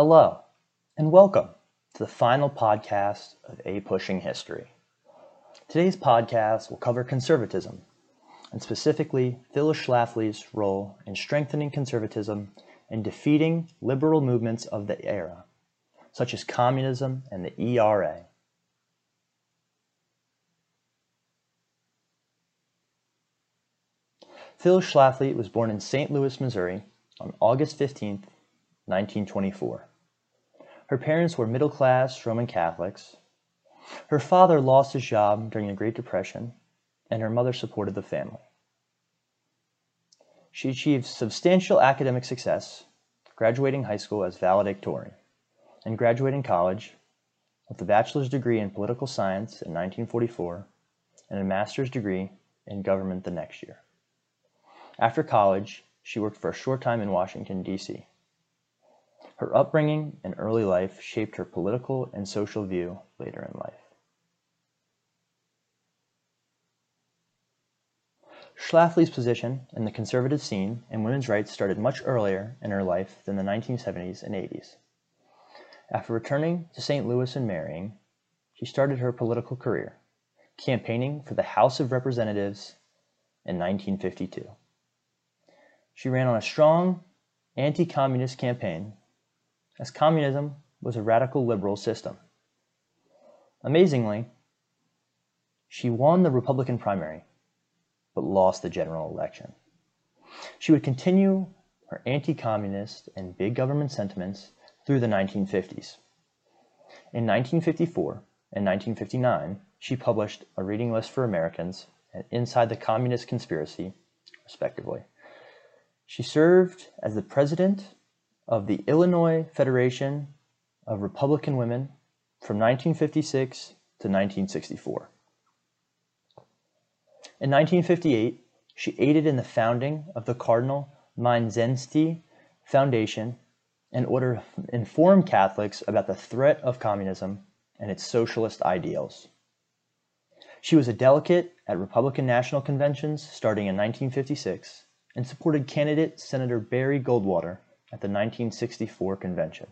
Hello, and welcome to the final podcast of A Pushing History. Today's podcast will cover conservatism, and specifically Phyllis Schlafly's role in strengthening conservatism and defeating liberal movements of the era, such as communism and the ERA. Phyllis Schlafly was born in St. Louis, Missouri on August 15, 1924. Her parents were middle class Roman Catholics. Her father lost his job during the Great Depression, and her mother supported the family. She achieved substantial academic success, graduating high school as valedictorian, and graduating college with a bachelor's degree in political science in 1944 and a master's degree in government the next year. After college, she worked for a short time in Washington, D.C. Her upbringing and early life shaped her political and social view later in life. Schlafly's position in the conservative scene and women's rights started much earlier in her life than the 1970s and 80s. After returning to St. Louis and marrying, she started her political career, campaigning for the House of Representatives in 1952. She ran on a strong anti communist campaign, as communism was a radical liberal system. Amazingly, she won the Republican primary, but lost the general election. She would continue her anti communist and big government sentiments through the 1950s. In 1954 and 1959, she published A Reading List for Americans and Inside the Communist Conspiracy, respectively. She served as the president of the Illinois Federation of Republican Women from 1956 to 1964. In 1958, she aided in the founding of the Cardinal Mindszenty Foundation in order to inform Catholics about the threat of communism and its socialist ideals. She was a delegate at Republican national conventions starting in 1956 and supported candidate Senator Barry Goldwater at the 1964 convention.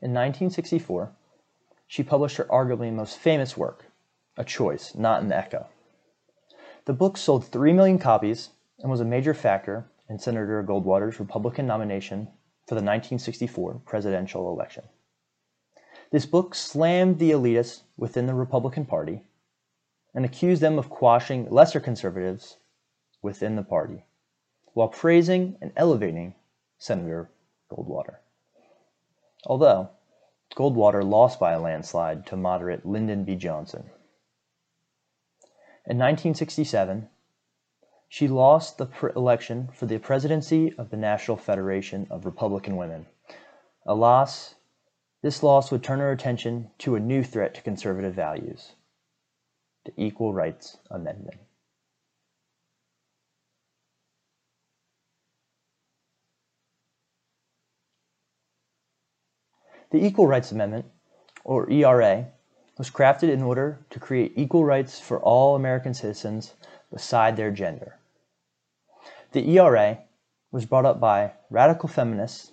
In 1964, she published her arguably most famous work, A Choice, Not an Echo. The book sold 3 million copies and was a major factor in Senator Goldwater's Republican nomination for the 1964 presidential election. This book slammed the elitists within the Republican Party and accused them of quashing lesser conservatives within the party, while praising and elevating Senator Goldwater. Although Goldwater lost by a landslide to moderate Lyndon B. Johnson. In 1967, she lost the election for the presidency of the National Federation of Republican Women, a loss this loss would turn our attention to a new threat to conservative values the Equal Rights Amendment. The Equal Rights Amendment, or ERA, was crafted in order to create equal rights for all American citizens beside their gender. The ERA was brought up by radical feminists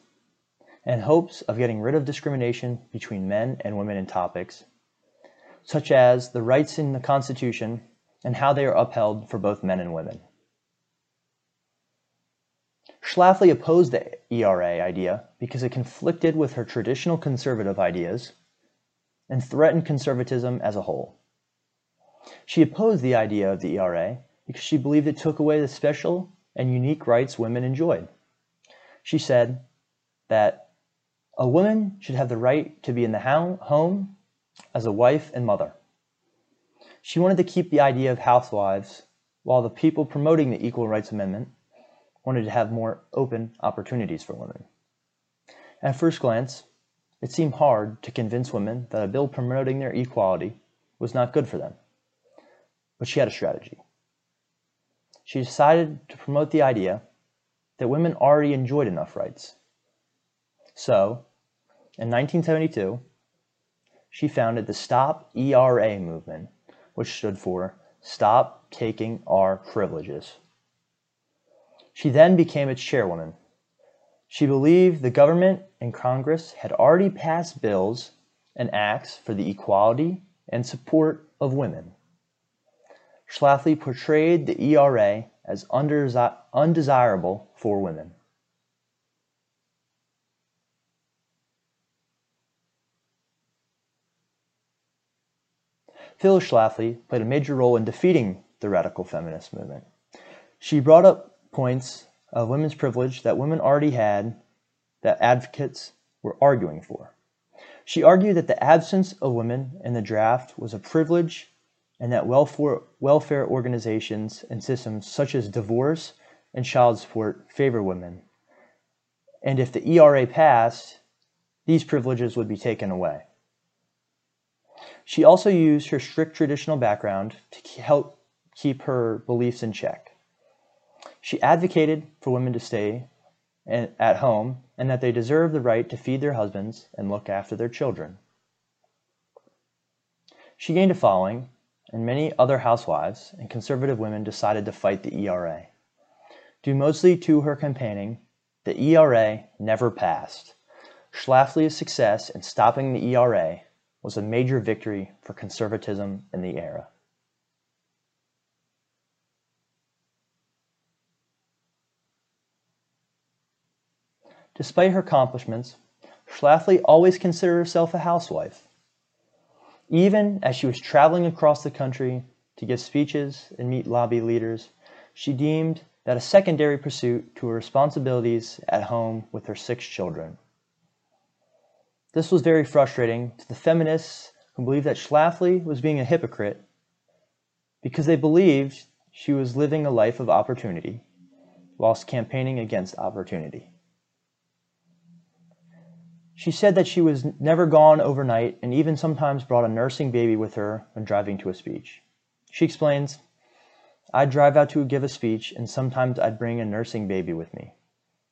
in hopes of getting rid of discrimination between men and women in topics such as the rights in the Constitution and how they are upheld for both men and women. Schlafly opposed the ERA idea because it conflicted with her traditional conservative ideas and threatened conservatism as a whole. She opposed the idea of the ERA because she believed it took away the special and unique rights women enjoyed. She said that a woman should have the right to be in the home as a wife and mother. She wanted to keep the idea of housewives, while the people promoting the Equal Rights Amendment wanted to have more open opportunities for women. At first glance, it seemed hard to convince women that a bill promoting their equality was not good for them. But she had a strategy. She decided to promote the idea that women already enjoyed enough rights. So, in 1972, she founded the Stop ERA movement, which stood for Stop taking our privileges. She then became its chairwoman. She believed the government and Congress had already passed bills and acts for the equality and support of women. Schlafly portrayed the ERA as undesirable for women. Phyllis Schlafly played a major role in defeating the radical feminist movement. She brought up points of women's privilege that women already had that advocates were arguing for. She argued that the absence of women in the draft was a privilege and that welfare, welfare organizations and systems such as divorce and child support favor women. And if the ERA passed, these privileges would be taken away. She also used her strict traditional background to help keep her beliefs in check. She advocated for women to stay at home and that they deserve the right to feed their husbands and look after their children. She gained a following, and many other housewives and conservative women decided to fight the ERA. Due mostly to her campaigning, the ERA never passed. Schlafly's success in stopping the ERA was a major victory for conservatism in the era. Despite her accomplishments, Schlafly always considered herself a housewife. Even as she was traveling across the country to give speeches and meet lobby leaders, she deemed that a secondary pursuit to her responsibilities at home with her six children. This was very frustrating to the feminists who believed that Schlafly was being a hypocrite because they believed she was living a life of opportunity whilst campaigning against opportunity. She said that she was never gone overnight and even sometimes brought a nursing baby with her when driving to a speech. She explains, I'd drive out to give a speech and sometimes I'd bring a nursing baby with me.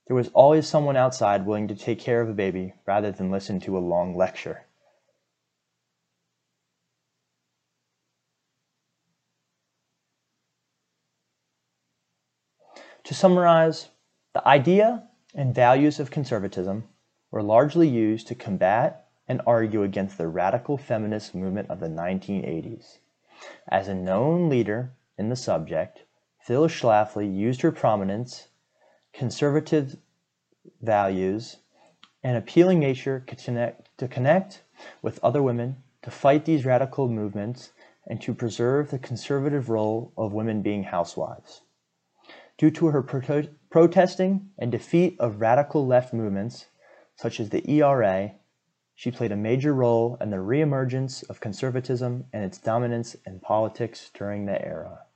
There was always someone outside willing to take care of a baby rather than listen to a long lecture. To summarize, the idea and values of conservatism were largely used to combat and argue against the radical feminist movement of the 1980s. As a known leader in the subject, Phyllis Schlafly used her prominence conservative values, and appealing nature to connect, to connect with other women, to fight these radical movements, and to preserve the conservative role of women being housewives. Due to her proto- protesting and defeat of radical left movements, such as the ERA, she played a major role in the reemergence of conservatism and its dominance in politics during the era.